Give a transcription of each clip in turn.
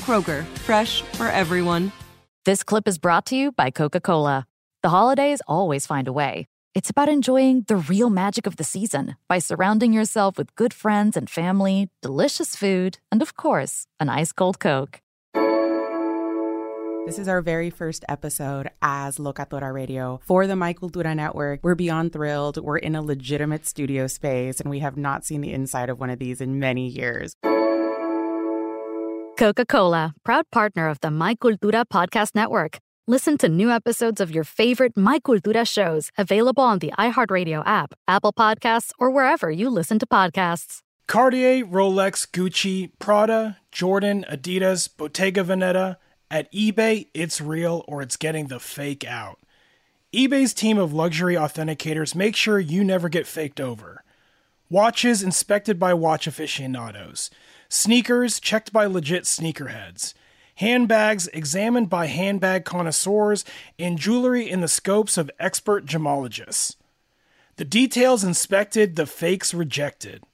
Kroger, fresh for everyone. This clip is brought to you by Coca Cola. The holidays always find a way. It's about enjoying the real magic of the season by surrounding yourself with good friends and family, delicious food, and of course, an ice cold Coke. This is our very first episode as Locatora Radio for the My Cultura Network. We're beyond thrilled. We're in a legitimate studio space, and we have not seen the inside of one of these in many years. Coca Cola, proud partner of the My Cultura Podcast Network. Listen to new episodes of your favorite My Cultura shows available on the iHeartRadio app, Apple Podcasts, or wherever you listen to podcasts. Cartier, Rolex, Gucci, Prada, Jordan, Adidas, Bottega Veneta. At eBay, it's real or it's getting the fake out. eBay's team of luxury authenticators make sure you never get faked over. Watches inspected by watch aficionados. Sneakers checked by legit sneakerheads. Handbags examined by handbag connoisseurs. And jewelry in the scopes of expert gemologists. The details inspected, the fakes rejected.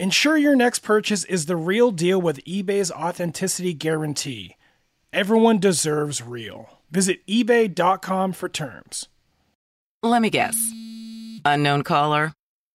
Ensure your next purchase is the real deal with eBay's authenticity guarantee. Everyone deserves real. Visit eBay.com for terms. Let me guess. Unknown caller?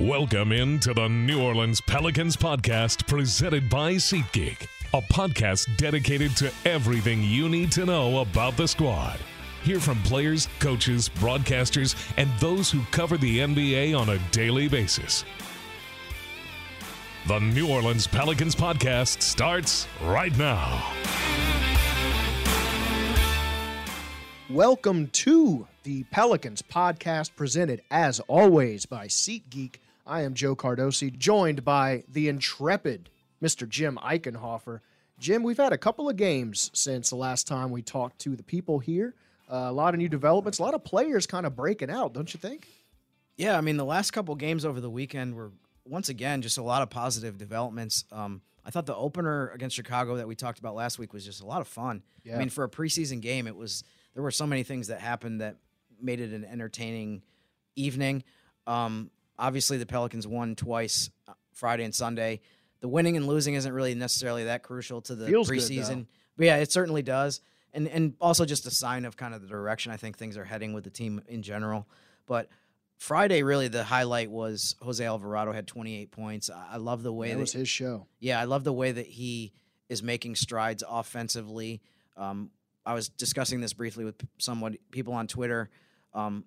Welcome into the New Orleans Pelicans podcast presented by SeatGeek, a podcast dedicated to everything you need to know about the squad. Hear from players, coaches, broadcasters, and those who cover the NBA on a daily basis. The New Orleans Pelicans podcast starts right now. Welcome to the Pelicans podcast, presented as always by SeatGeek. I am Joe Cardosi, joined by the intrepid Mr. Jim Eichenhofer. Jim, we've had a couple of games since the last time we talked to the people here. Uh, a lot of new developments, a lot of players kind of breaking out, don't you think? Yeah, I mean, the last couple games over the weekend were once again just a lot of positive developments. Um, I thought the opener against Chicago that we talked about last week was just a lot of fun. Yeah. I mean, for a preseason game, it was there were so many things that happened that made it an entertaining evening. Um, obviously, the Pelicans won twice, uh, Friday and Sunday. The winning and losing isn't really necessarily that crucial to the Feels preseason, but yeah, it certainly does, and and also just a sign of kind of the direction I think things are heading with the team in general. But Friday, really, the highlight was Jose Alvarado had 28 points. I I love the way That that was his show. yeah, I love the way that he is making strides offensively. Um, I was discussing this briefly with someone, people on Twitter. Um,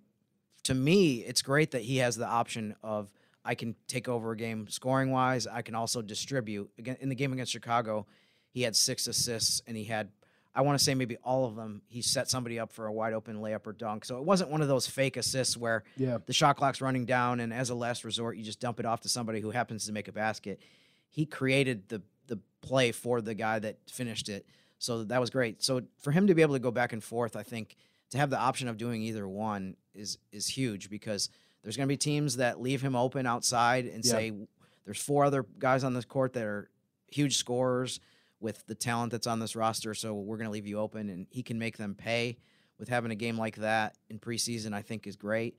to me, it's great that he has the option of I can take over a game scoring wise. I can also distribute. Again, in the game against Chicago, he had six assists and he had I want to say maybe all of them, he set somebody up for a wide open layup or dunk. So it wasn't one of those fake assists where Yeah. the shot clock's running down and as a last resort, you just dump it off to somebody who happens to make a basket. He created the the play for the guy that finished it. So that was great. So for him to be able to go back and forth, I think to have the option of doing either one is is huge because there's going to be teams that leave him open outside and Yeah. say there's four other guys on this court that are huge scorers with the talent that's on this roster, so we're going to leave you open, and he can make them pay with having a game like that in preseason. I think is great.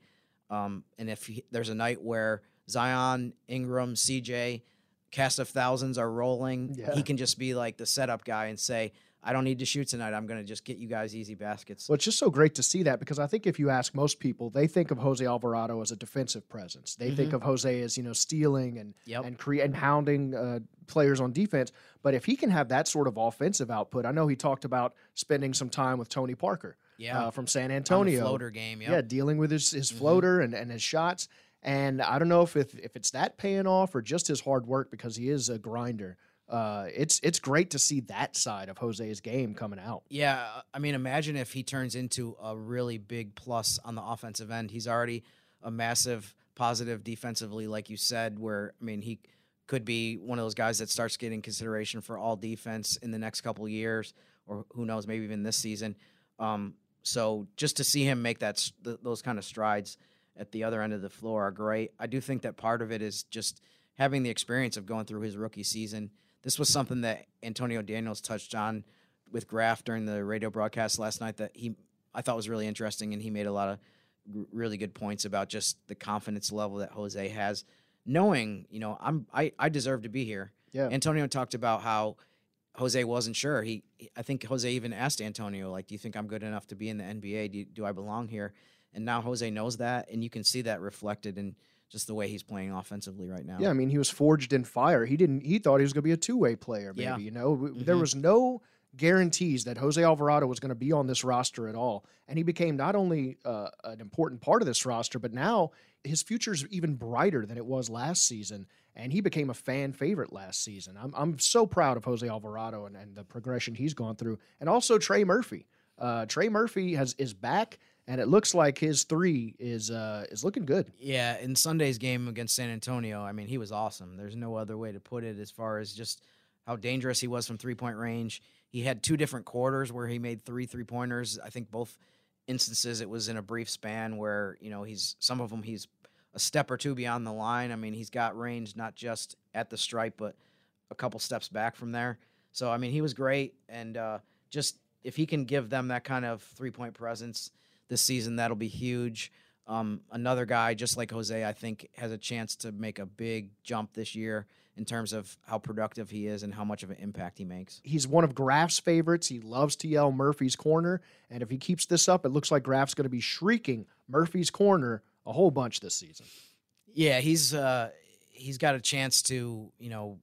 Um, and if he, there's a night where Zion, Ingram, CJ, cast of thousands are rolling, Yeah. he can just be like the setup guy and say, "I don't need to shoot tonight. I'm going to just get you guys easy baskets." Well, it's just so great to see that because I think if you ask most people, they think of Jose Alvarado as a defensive presence. They think of Jose as you know stealing and Yep. and cre- and hounding uh, players on defense. But if he can have that sort of offensive output, I know he talked about spending some time with Tony Parker, Yeah. uh, from San Antonio, floater game, yeah, dealing with his, his floater and, and his shots. And I don't know if, if if it's that paying off or just his hard work because he is a grinder. Uh, it's it's great to see that side of Jose's game coming out. Yeah, I mean, imagine if he turns into a really big plus on the offensive end. He's already a massive positive defensively, like you said. Where I mean, he could be one of those guys that starts getting consideration for all defense in the next couple years, or who knows, maybe even this season. Um, so just to see him make that th- those kind of strides at the other end of the floor are great. I do think that part of it is just having the experience of going through his rookie season. This was something that Antonio Daniels touched on with Graf during the radio broadcast last night that he I thought was really interesting, and he made a lot of really good points about just the confidence level that Jose has, knowing you know I'm I I deserve to be here. Yeah. Antonio talked about how Jose wasn't sure. He I think Jose even asked Antonio like, "Do you think I'm good enough to be in the NBA? Do, do I belong here?" And now Jose knows that, and you can see that reflected in just the way he's playing offensively right now. Yeah, I mean, he was forged in fire. He didn't. He thought he was going to be a two way player. Maybe Yeah. you know, W there was no guarantees that Jose Alvarado was going to be on this roster at all, and he became not only uh, an important part of this roster, but now his future's even brighter than it was last season. And he became a fan favorite last season. I'm I'm so proud of Jose Alvarado and, and the progression he's gone through, and also Trey Murphy. Uh, Trey Murphy has is back, and it looks like his three is uh, is looking good. Yeah, in Sunday's game against San Antonio, I mean, he was awesome. There's no other way to put it as far as just how dangerous he was from three point range. He had two different quarters where he made three three pointers. I think both instances it was in a brief span where, you know, he's some of them he's a step or two beyond the line. I mean, he's got range not just at the stripe, but a couple steps back from there. So, I mean, he was great. And uh, just if he can give them that kind of three point presence this season, that'll be huge. Um, another guy, just like Jose, I think has a chance to make a big jump this year in terms of how productive he is and how much of an impact he makes. He's one of Graf's favorites. He loves to yell Murphy's Corner. And if he keeps this up, it looks like Graf's going to be shrieking Murphy's Corner a whole bunch this season. Yeah, he's uh, he's got a chance to you know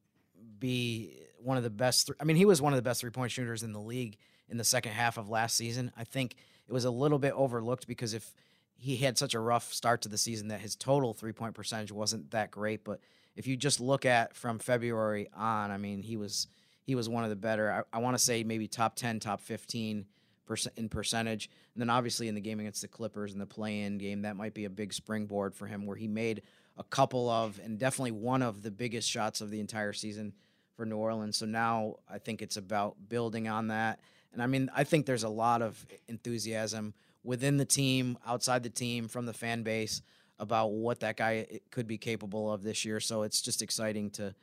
be one of the best. Th- I mean, he was one of the best three point shooters in the league in the second half of last season. I think it was a little bit overlooked because if he had such a rough start to the season that his total three point percentage wasn't that great. But if you just look at from February on, I mean, he was he was one of the better. I, I want to say maybe top ten, top fifteen percent in percentage. And then obviously in the game against the Clippers and the play-in game, that might be a big springboard for him, where he made a couple of and definitely one of the biggest shots of the entire season for New Orleans. So now I think it's about building on that. And I mean, I think there's a lot of enthusiasm within the team, outside the team, from the fan base about what that guy eh, could be capable of this year. So it's just exciting to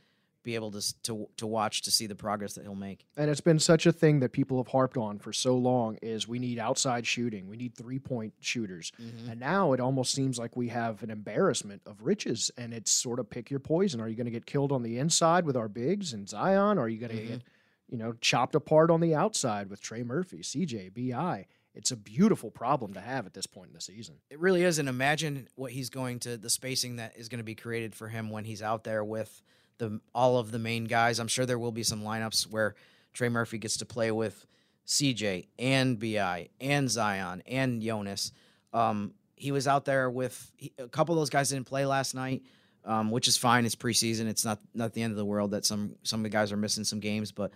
be able to to to watch to see the progress that he'll make. And it's been such a thing that people have harped on for so long is we need outside shooting. We need three point shooters. And now it almost seems like we have an embarrassment of riches and it's sort of pick your poison. Are you going to get killed on the inside with our bigs and Zion? Or Are you going to get, you know, chopped apart on the outside with Trey Murphy, CJ, BI? It's a beautiful problem to have at this point in the season. It really is, and imagine what he's going to the spacing that is going to be created for him when he's out there with the all of the main guys. I'm sure there will be some lineups where Trey Murphy gets to play with CJ and Bi and Zion and Jonas. Um, he was out there with a couple of those guys didn't play last night, um, which is fine. It's preseason. It's not not the end of the world that some some of the guys are missing some games, but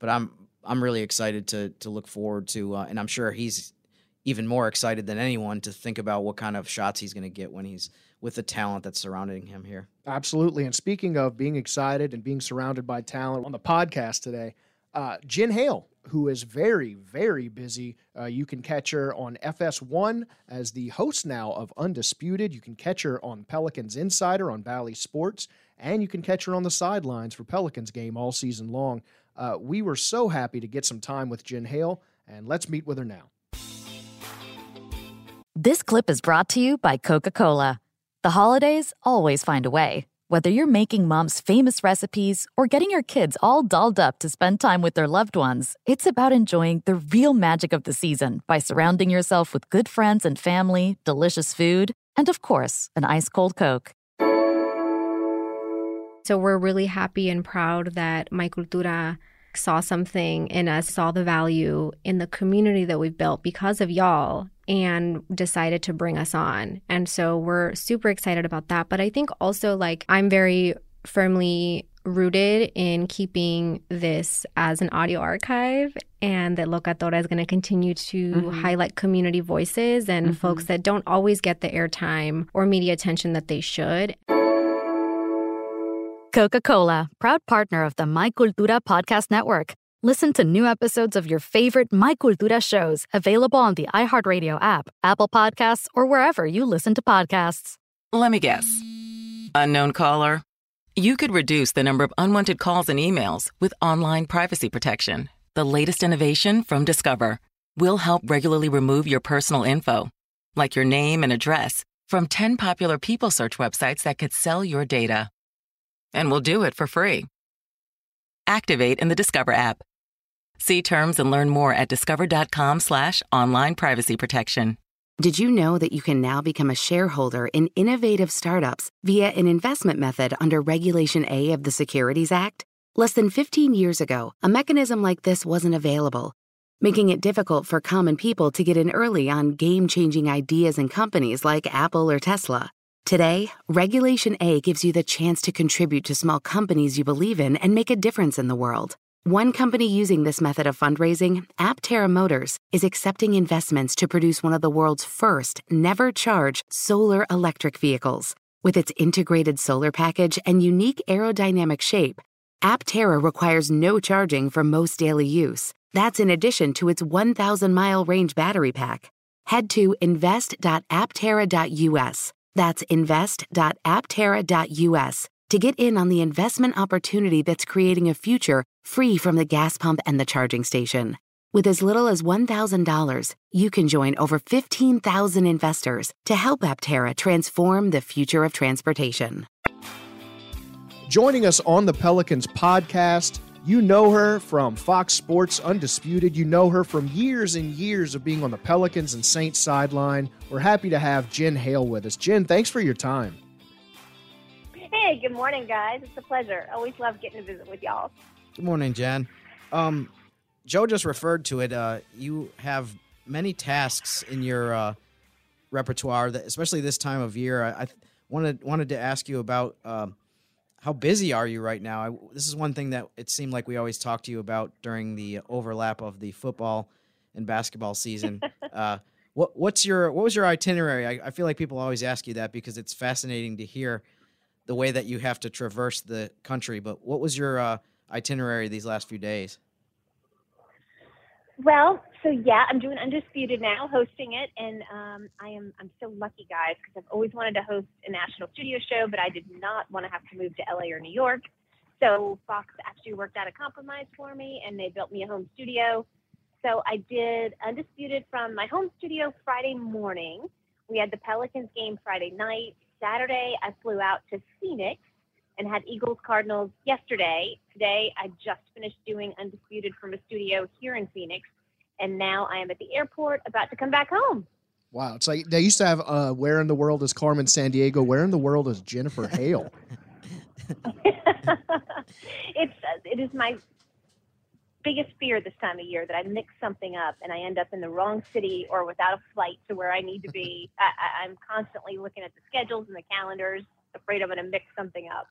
but I'm I'm really excited to to look forward to, uh, and I'm sure he's even more excited than anyone to think about what kind of shots he's going to get when he's with the talent that's surrounding him here. Absolutely. And speaking of being excited and being surrounded by talent on the podcast today, uh, Jen Hale, who is very, very busy. Uh, you can catch her on FS1 as the host now of Undisputed. You can catch her on Pelicans Insider on Bally Sports, and you can catch her on the sidelines for Pelicans game all season long. Uh, we were so happy to get some time with Jen Hale, and let's meet with her now. This clip is brought to you by Coca Cola. The holidays always find a way. Whether you're making mom's famous recipes or getting your kids all dolled up to spend time with their loved ones, it's about enjoying the real magic of the season by surrounding yourself with good friends and family, delicious food, and of course, an ice cold Coke. So we're really happy and proud that My Cultura saw something in us, saw the value in the community that we've built because of y'all and decided to bring us on. And so we're super excited about that. But I think also, like, I'm very firmly rooted in keeping this as an audio archive and that Locatora is going to continue to mm-hmm. highlight community voices and mm-hmm. folks that don't always get the airtime or media attention that they should. Coca Cola, proud partner of the My Cultura podcast network. Listen to new episodes of your favorite My Cultura shows available on the iHeartRadio app, Apple Podcasts, or wherever you listen to podcasts. Let me guess. Unknown caller? You could reduce the number of unwanted calls and emails with online privacy protection. The latest innovation from Discover will help regularly remove your personal info, like your name and address, from 10 popular people search websites that could sell your data. And we'll do it for free. Activate in the Discover app. See terms and learn more at discover.com slash online privacy protection. Did you know that you can now become a shareholder in innovative startups via an investment method under Regulation A of the Securities Act? Less than 15 years ago, a mechanism like this wasn't available, making it difficult for common people to get in early on game changing ideas and companies like Apple or Tesla. Today, Regulation A gives you the chance to contribute to small companies you believe in and make a difference in the world. One company using this method of fundraising, Aptera Motors, is accepting investments to produce one of the world's first never charge solar electric vehicles. With its integrated solar package and unique aerodynamic shape, Aptera requires no charging for most daily use. That's in addition to its 1,000 mile range battery pack. Head to invest.aptera.us. That's invest.aptera.us to get in on the investment opportunity that's creating a future free from the gas pump and the charging station. With as little as $1,000, you can join over 15,000 investors to help Aptera transform the future of transportation. Joining us on the Pelicans podcast, you know her from Fox Sports Undisputed. You know her from years and years of being on the Pelicans and Saints sideline. We're happy to have Jen Hale with us. Jen, thanks for your time. Hey, good morning, guys. It's a pleasure. Always love getting to visit with y'all. Good morning, Jen. Um, Joe just referred to it. Uh, you have many tasks in your uh, repertoire, that, especially this time of year. I, I, wanted wanted to ask you about um, how busy are you right now? I, this is one thing that it seemed like we always talked to you about during the overlap of the football and basketball season. uh, what what's your what was your itinerary? I, I feel like people always ask you that because it's fascinating to hear the way that you have to traverse the country. But what was your uh, itinerary these last few days? Well, so yeah, I'm doing Undisputed now, hosting it, and um, I am I'm so lucky, guys, because I've always wanted to host a national studio show, but I did not want to have to move to LA or New York. So Fox actually worked out a compromise for me, and they built me a home studio. So I did Undisputed from my home studio Friday morning. We had the Pelicans game Friday night. Saturday, I flew out to Phoenix and had Eagles Cardinals yesterday. Today, I just finished doing Undisputed from a studio here in Phoenix, and now I am at the airport about to come back home. Wow, it's like they used to have uh, "Where in the world is Carmen Sandiego? Where in the world is Jennifer Hale?" it's uh, it is my biggest fear this time of year that I mix something up and I end up in the wrong city or without a flight to where I need to be. I, am constantly looking at the schedules and the calendars, afraid I'm going to mix something up.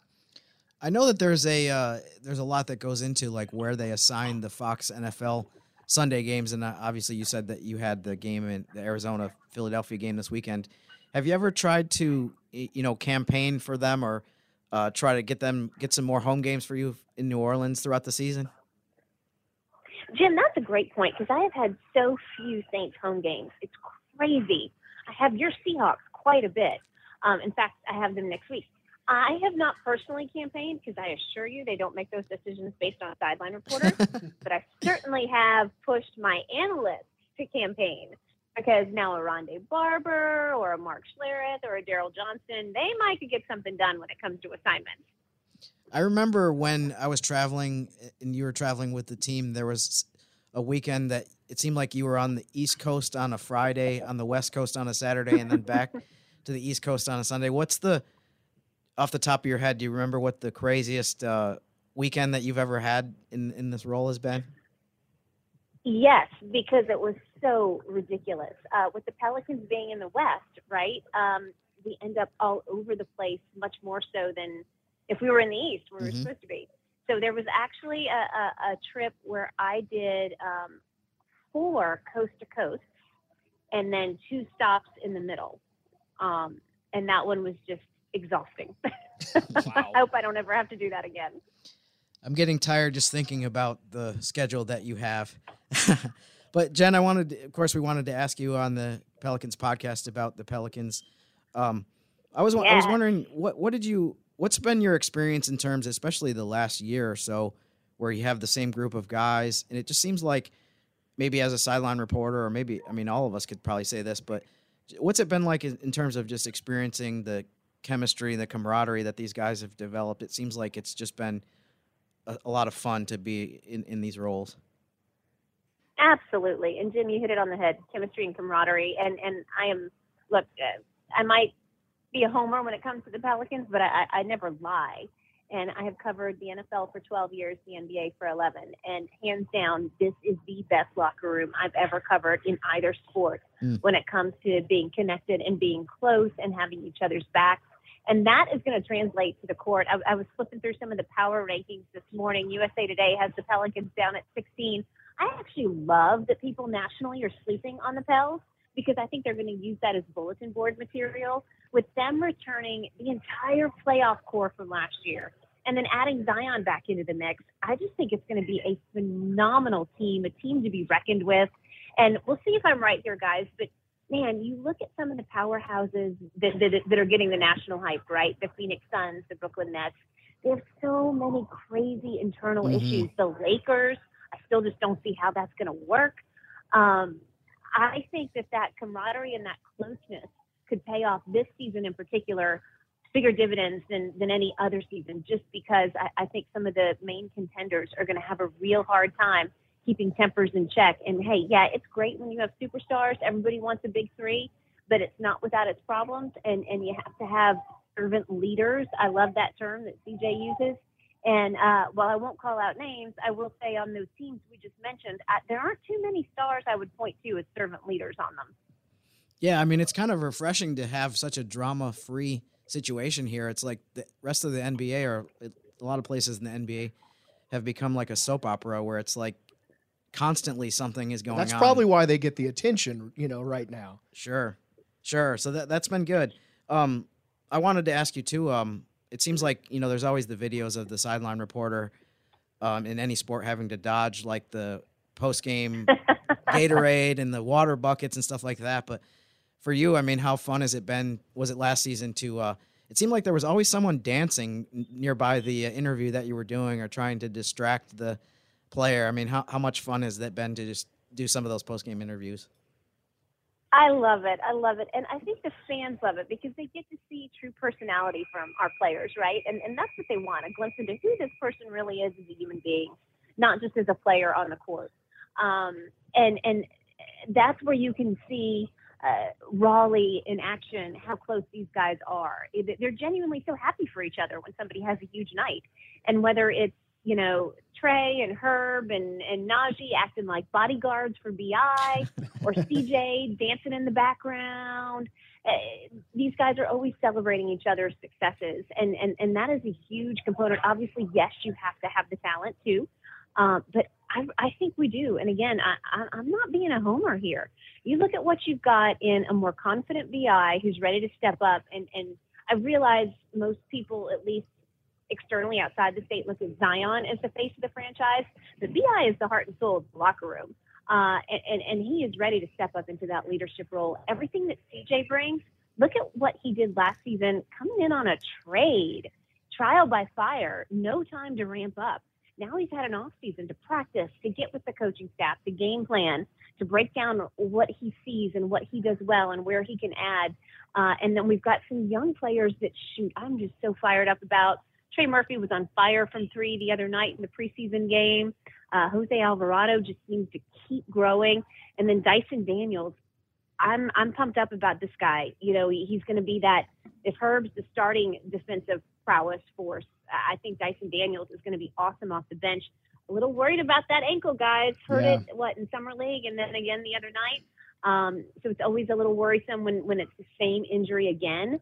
I know that there's a uh, there's a lot that goes into like where they assign the Fox NFL Sunday games, and uh, obviously you said that you had the game in the Arizona Philadelphia game this weekend. Have you ever tried to you know campaign for them or uh, try to get them get some more home games for you in New Orleans throughout the season? Jim, that's a great point because I have had so few Saints home games. It's crazy. I have your Seahawks quite a bit. Um, in fact, I have them next week. I have not personally campaigned because I assure you they don't make those decisions based on a sideline reporter. but I certainly have pushed my analysts to campaign because now a Rondé Barber or a Mark Schlereth or a Daryl Johnston, they might could get something done when it comes to assignments. I remember when I was traveling and you were traveling with the team, there was a weekend that it seemed like you were on the East Coast on a Friday, on the West Coast on a Saturday, and then back to the East Coast on a Sunday. What's the off the top of your head, do you remember what the craziest uh, weekend that you've ever had in in this role has been? Yes, because it was so ridiculous. Uh, with the Pelicans being in the West, right? Um, we end up all over the place, much more so than if we were in the East, where mm-hmm. we are supposed to be. So there was actually a, a, a trip where I did um, four coast to coast, and then two stops in the middle. Um, and that one was just exhausting. Wow. I hope I don't ever have to do that again. I'm getting tired just thinking about the schedule that you have. but Jen, I wanted, to, of course, we wanted to ask you on the Pelicans podcast about the Pelicans. Um, I was, yeah. I was wondering what, what did you, what's been your experience in terms, especially the last year or so, where you have the same group of guys, and it just seems like maybe as a sideline reporter, or maybe, I mean, all of us could probably say this, but what's it been like in, in terms of just experiencing the chemistry, and the camaraderie that these guys have developed. It seems like it's just been a, a lot of fun to be in, in these roles. Absolutely, and Jim, you hit it on the head. Chemistry and camaraderie, and and I am look. Uh, I might be a homer when it comes to the Pelicans, but I, I never lie. And I have covered the NFL for 12 years, the NBA for 11, and hands down, this is the best locker room I've ever covered in either sport mm. when it comes to being connected and being close and having each other's backs and that is going to translate to the court. I, I was flipping through some of the power rankings this morning. USA Today has the Pelicans down at 16. I actually love that people nationally are sleeping on the Pels because I think they're going to use that as bulletin board material. With them returning the entire playoff core from last year and then adding Zion back into the mix, I just think it's going to be a phenomenal team, a team to be reckoned with. And we'll see if I'm right here, guys. But man, you look at some of the powerhouses that, that, that are getting the national hype, right? The Phoenix Suns, the Brooklyn Nets. There's so many crazy internal mm-hmm. issues. The Lakers, I still just don't see how that's going to work. Um, I think that that camaraderie and that closeness could pay off this season in particular bigger dividends than, than any other season, just because I, I think some of the main contenders are going to have a real hard time keeping tempers in check. And hey, yeah, it's great when you have superstars. Everybody wants a big three, but it's not without its problems. And and you have to have servant leaders. I love that term that CJ uses. And uh, while I won't call out names, I will say on those teams we just mentioned, I, there aren't too many stars I would point to as servant leaders on them. Yeah, I mean, it's kind of refreshing to have such a drama free situation here. It's like the rest of the NBA or a lot of places in the NBA have become like a soap opera where it's like constantly something is going that's on. That's probably why they get the attention, you know, right now. Sure. Sure. So that that's been good. Um I wanted to ask you too um it seems like, you know, there's always the videos of the sideline reporter um in any sport having to dodge like the post game Gatorade and the water buckets and stuff like that, but for you, I mean, how fun has it been? Was it last season to uh it seemed like there was always someone dancing nearby the uh, interview that you were doing or trying to distract the player. I mean, how, how much fun has that been to just do some of those post game interviews? I love it. I love it. And I think the fans love it because they get to see true personality from our players, right? And, and that's what they want a glimpse into who this person really is as a human being, not just as a player on the court. Um, and, and that's where you can see uh, Raleigh in action, how close these guys are. They're genuinely so happy for each other when somebody has a huge night. And whether it's you know, Trey and Herb and, and Naji acting like bodyguards for BI or CJ dancing in the background. uh, these guys are always celebrating each other's successes, and and and that is a huge component. Obviously, yes, you have to have the talent too, uh, but I, I think we do. And again, I, I, I'm not being a homer here. You look at what you've got in a more confident BI who's ready to step up, and and I realize most people, at least externally outside the state, look at Zion as the face of the franchise. But BI is the heart and soul of the locker room. Uh, and, and he is ready to step up into that leadership role. Everything that CJ brings, look at what he did last season, coming in on a trade, trial by fire, no time to ramp up. Now he's had an off season to practice, to get with the coaching staff, to game plan, to break down what he sees and what he does well and where he can add. Uh, and then we've got some young players that shoot. I'm just so fired up about. Trey Murphy was on fire from three the other night in the preseason game. Uh, Jose Alvarado just seems to keep growing, and then Dyson Daniels. I'm I'm pumped up about this guy. You know, he, he's going to be that. If Herb's the starting defensive prowess force, I think Dyson Daniels is going to be awesome off the bench. A little worried about that ankle, guys. Heard Yeah. it what in summer league, and then again the other night. Um, so it's always a little worrisome when when it's the same injury again.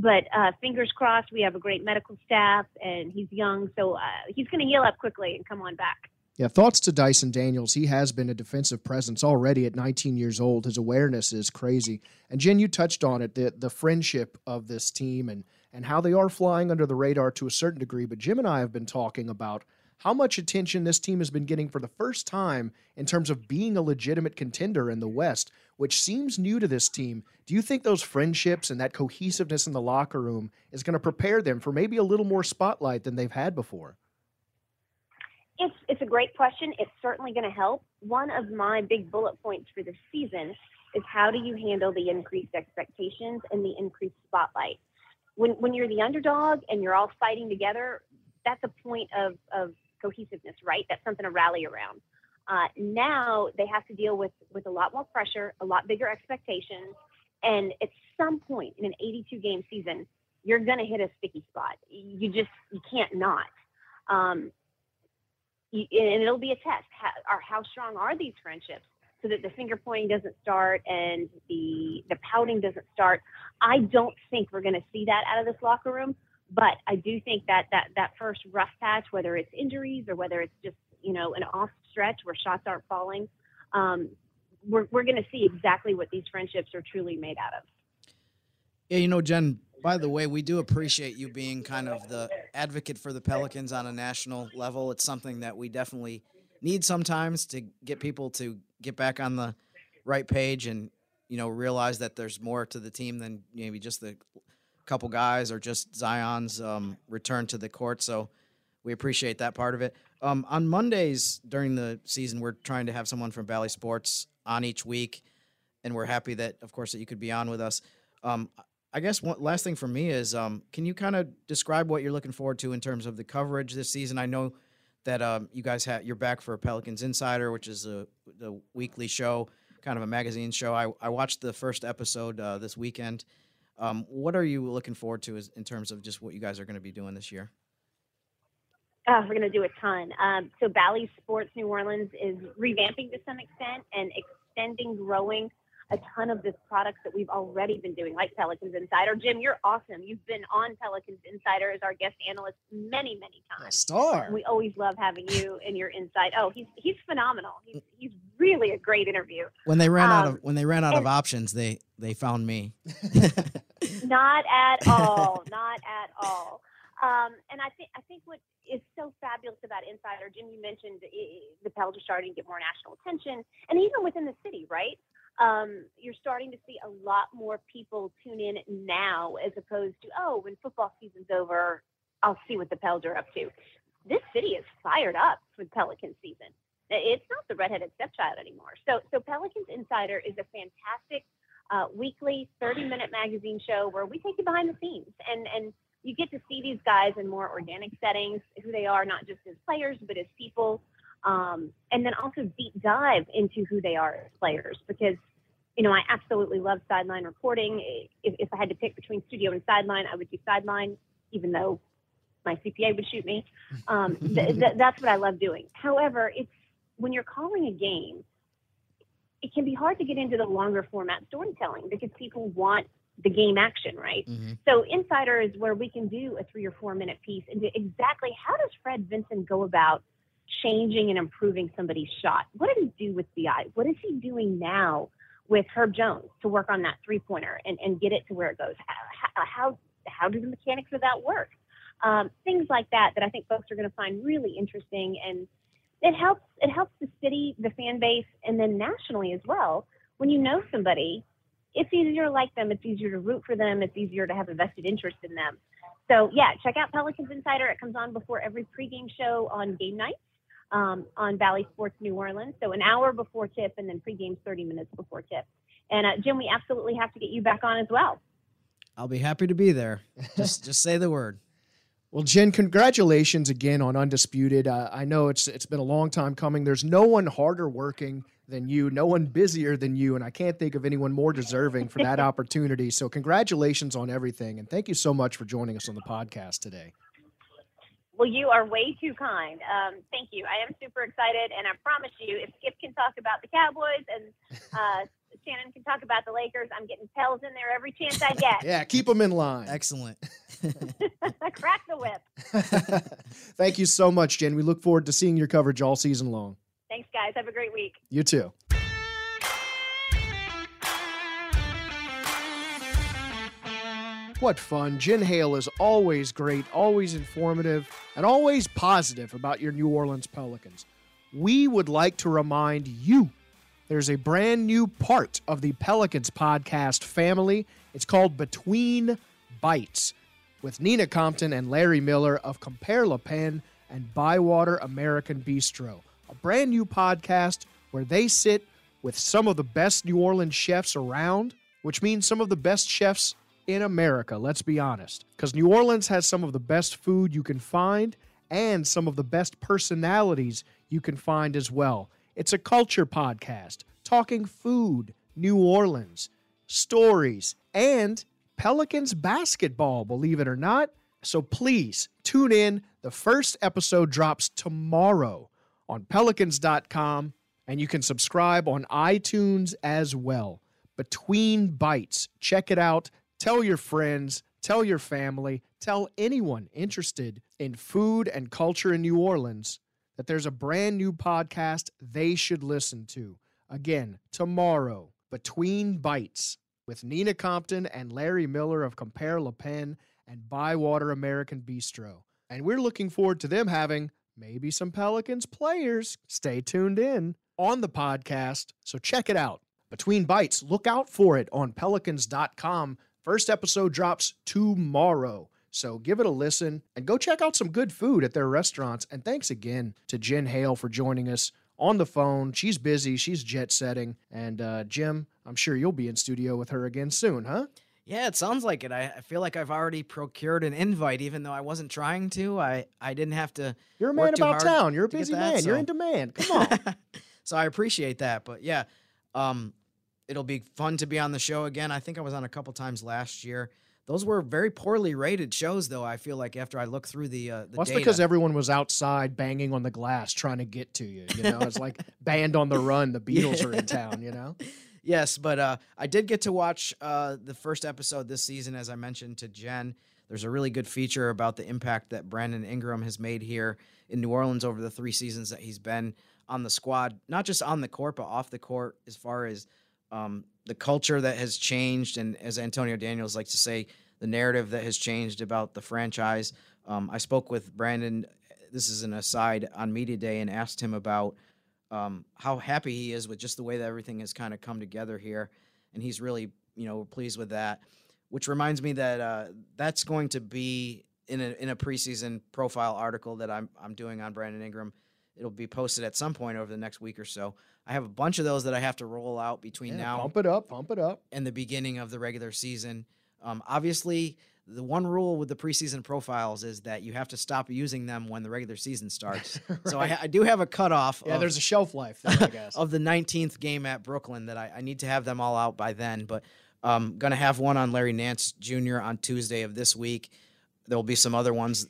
But uh, fingers crossed, we have a great medical staff, and he's young, so uh, he's going to heal up quickly and come on back. Yeah, thoughts to Dyson Daniels. He has been a defensive presence already at 19 years old. His awareness is crazy. And Jen, you touched on it, the the friendship of this team and and how they are flying under the radar to a certain degree. But Jim and I have been talking about how much attention this team has been getting for the first time in terms of being a legitimate contender in the West, which seems new to this team. Do you think those friendships and that cohesiveness in the locker room is going to prepare them for maybe a little more spotlight than they've had before? It's it's a great question. It's certainly going to help. One of my big bullet points for this season is how do you handle the increased expectations and the increased spotlight. When when you're the underdog and you're all fighting together, that's a point of of cohesiveness, right? That's something to rally around. Uh, now they have to deal with with a lot more pressure, a lot bigger expectations, and at some point in an 82 game season, you're going to hit a sticky spot. You just you can't not. Um, you, and it'll be a test. How, how strong are these friendships so that the finger pointing doesn't start and the the pouting doesn't start. I don't think we're going to see that out of this locker room, but I do think that that that first rough patch, whether it's injuries or whether it's just you know an off stretch where shots aren't falling, um, we're we're going to see exactly what these friendships are truly made out of. Yeah, you know, Jen, by the way, we do appreciate you being kind of the advocate for the Pelicans on a national level. It's something that we definitely need sometimes to get people to get back on the right page and, you know, realize that there's more to the team than maybe just the couple guys or just Zion's um, return to the court. So we appreciate that part of it. Um, on Mondays during the season, we're trying to have someone from Bally Sports on each week, and we're happy that, of course, that you could be on with us. Um, I guess one last thing for me is, um, can you kind of describe what you're looking forward to in terms of the coverage this season? I know that um, you guys have you're back for Pelicans Insider, which is a the weekly show, kind of a magazine show. I, I watched the first episode uh, this weekend. Um, what are you looking forward to in terms of just what you guys are going to be doing this year? Oh, we're going to do a ton. Um, so Bally Sports New Orleans is revamping to some extent and extending, growing a ton of this products that we've already been doing, like Pelicans Insider. Jim, you're awesome. You've been on Pelicans Insider as our guest analyst many, many times. star. We always love having you and your insight. Oh, he's he's phenomenal. He's he's really a great interview. When they ran out Um, of when they ran out of options, they they found me. Not at all. Not at all. Um, and I think I think what is so fabulous about Insider, Jim, you mentioned i- the Pels are starting to get more national attention, and even within the city, right? Um, you're starting to see a lot more people tune in now, as opposed to oh, when football season's over, I'll see what the Pels are up to. This city is fired up with Pelican season. It's not the redheaded stepchild anymore. So, so Pelicans Insider is a fantastic uh, weekly 30 minute magazine show where we take you behind the scenes and, and you get to see these guys in more organic settings, who they are, not just as players, but as people. Um, and then also deep dive into who they are as players because, you know, I absolutely love sideline reporting. If, if I had to pick between studio and sideline, I would do sideline, even though my CPA would shoot me. Um, th- th- that's what I love doing. However, it's when you're calling a game, it can be hard to get into the longer format storytelling because people want the game action, right? Mm-hmm. So Insider is where we can do a three or four minute piece into exactly how does Fred Vinson go about changing and improving somebody's shot? What did he do with BI? What is he doing now with Herb Jones to work on that three pointer and, and get it to where it goes? How, how, how do the mechanics of that work? Um, things like that that I think folks are going to find really interesting and it helps it helps the city, the fan base, and then nationally as well. When you know somebody, it's easier to like them, it's easier to root for them, it's easier to have a vested interest in them. So yeah, check out Pelicans Insider. It comes on before every pregame show on game nights um, on Bally Sports New Orleans. So an hour before tip, and then pregame 30 minutes before tip. And uh, Jim, we absolutely have to get you back on as well. I'll be happy to be there. Just just say the word. Well, Jen, congratulations again on Undisputed. Uh, I know it's it's been a long time coming. There's no one harder working than you, no one busier than you, and I can't think of anyone more deserving for that opportunity. So, congratulations on everything, and thank you so much for joining us on the podcast today. Well, you are way too kind. Um, thank you. I am super excited, and I promise you, if Skip can talk about the Cowboys and uh, Shannon can talk about the Lakers, I'm getting Pels in there every chance I get. yeah, keep them in line. Excellent. Crack the whip. Thank you so much, Jen. We look forward to seeing your coverage all season long. Thanks, guys. Have a great week. You too. What fun. Jen Hale is always great, always informative, and always positive about your New Orleans Pelicans. We would like to remind you there's a brand new part of the Pelicans podcast family. It's called Between Bites with Nina Compton and Larry Miller of Compère Lapin and Bywater American Bistro, a brand new podcast where they sit with some of the best New Orleans chefs around, which means some of the best chefs in America, let's be honest. Because New Orleans has some of the best food you can find and some of the best personalities you can find as well. It's a culture podcast talking food, New Orleans, stories, and Pelicans basketball, believe it or not. So please tune in. The first episode drops tomorrow on pelicans.com, and you can subscribe on iTunes as well. Between Bites. Check it out. Tell your friends, tell your family, tell anyone interested in food and culture in New Orleans that there's a brand new podcast they should listen to. Again, tomorrow, Between Bites with Nina Compton and Larry Miller of Compère Lapin and Bywater American Bistro. And we're looking forward to them having maybe some Pelicans players. Stay tuned in on the podcast. So check it out. Between Bites, look out for it on pelicans.com. First episode drops tomorrow. So give it a listen and go check out some good food at their restaurants. And thanks again to Jen Hale for joining us on the phone. She's busy, she's jet setting. And uh, Jim, I'm sure you'll be in studio with her again soon, huh? Yeah, it sounds like it. I, I feel like I've already procured an invite, even though I wasn't trying to. I, I didn't have to. You're a man about town. You're a busy that, man. You're in demand. Come on. so I appreciate that. But yeah, um, it'll be fun to be on the show again. I think I was on a couple times last year. Those were very poorly rated shows, though. I feel like after I look through the uh, the Well, that's data. because everyone was outside banging on the glass trying to get to you. You know, it's like band on the run. The Beatles are in town. You know. Yes, but uh, I did get to watch uh, the first episode this season, as I mentioned to Jen. There's a really good feature about the impact that Brandon Ingram has made here in New Orleans over the three seasons that he's been on the squad, not just on the court, but off the court, as far as um, the culture that has changed. And as Antonio Daniels likes to say, the narrative that has changed about the franchise. Um, I spoke with Brandon, this is an aside, on Media Day and asked him about um, how happy he is with just the way that everything has kind of come together here, and he's really you know pleased with that. Which reminds me that uh, that's going to be in a in a preseason profile article that I'm I'm doing on Brandon Ingram. It'll be posted at some point over the next week or so. I have a bunch of those that I have to roll out between Yeah, now pump it up, pump it up. and the beginning of the regular season. Um, obviously, the one rule with the preseason profiles is that you have to stop using them when the regular season starts. So I, I do have a cutoff. Yeah, of, there's a shelf life there, I guess. of the 19th game at Brooklyn that I, I need to have them all out by then. But i um, going to have one on Larry Nance Jr. on Tuesday of this week. There will be some other ones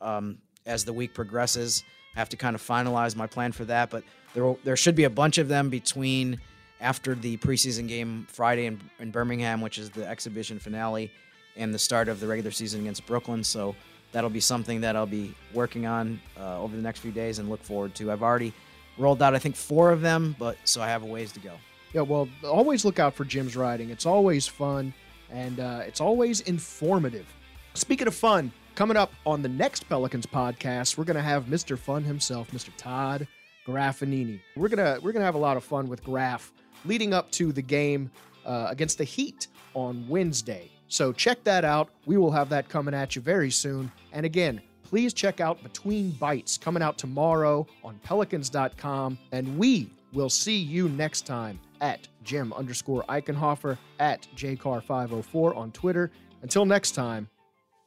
um, as the week progresses. I have to kind of finalize my plan for that, but there will, there should be a bunch of them between after the preseason game Friday in, in Birmingham, which is the exhibition finale and the start of the regular season against Brooklyn. So that'll be something that I'll be working on uh, over the next few days and look forward to. I've already rolled out, I think, four of them, but so I have a ways to go. Yeah, well, always look out for Jim's writing. It's always fun and uh, it's always informative. Speaking of fun, coming up on the next Pelicans podcast, we're going to have Mr. Fun himself, Mr. Todd Graffagnini. We're gonna we're gonna have a lot of fun with Graf leading up to the game uh, against the Heat on Wednesday. So check that out. We will have that coming at you very soon. And again, please check out Between Bites coming out tomorrow on pelicans.com. And we will see you next time at Jim underscore Eichenhofer at JCar504 on Twitter. Until next time,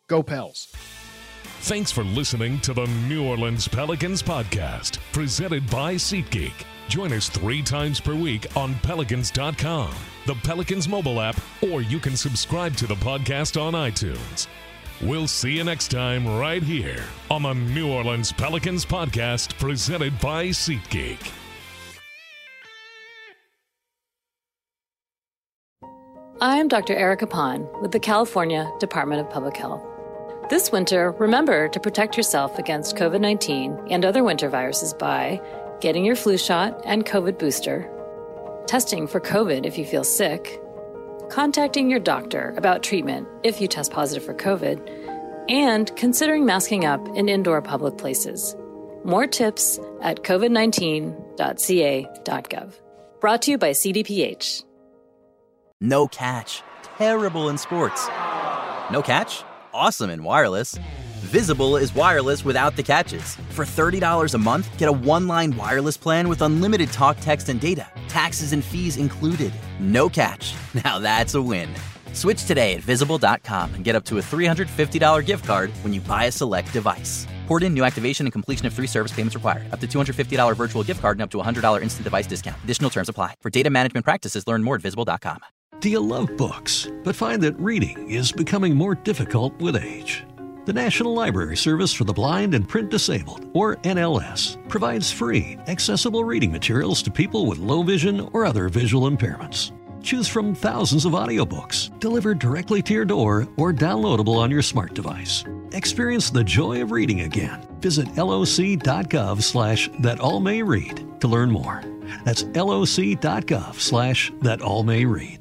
go Pels. Thanks for listening to the New Orleans Pelicans podcast, presented by SeatGeek. Join us three times per week on Pelicans.com, the Pelicans mobile app, or you can subscribe to the podcast on iTunes. We'll see you next time right here on the New Orleans Pelicans podcast, presented by SeatGeek. I'm Dr. Erica Pan with the California Department of Public Health. This winter, remember to protect yourself against COVID 19 and other winter viruses by getting your flu shot and COVID booster, testing for COVID if you feel sick, contacting your doctor about treatment if you test positive for COVID, and considering masking up in indoor public places. More tips at covid19.ca.gov. Brought to you by CDPH. No catch. Terrible in sports. No catch? Awesome in wireless. Visible is wireless without the catches. For $30 a month, get a one line wireless plan with unlimited talk, text, and data. Taxes and fees included. No catch. Now that's a win. Switch today at visible.com and get up to a $350 gift card when you buy a select device. Port in new activation and completion of three service payments required. Up to $250 virtual gift card and up to $100 instant device discount. Additional terms apply. For data management practices, learn more at visible.com. Do you love books, but find that reading is becoming more difficult with age? The National Library Service for the Blind and Print Disabled, or NLS, provides free, accessible reading materials to people with low vision or other visual impairments. Choose from thousands of audiobooks delivered directly to your door or downloadable on your smart device. Experience the joy of reading again. Visit loc.gov slash that all may read to learn more. That's loc.gov slash that all may read.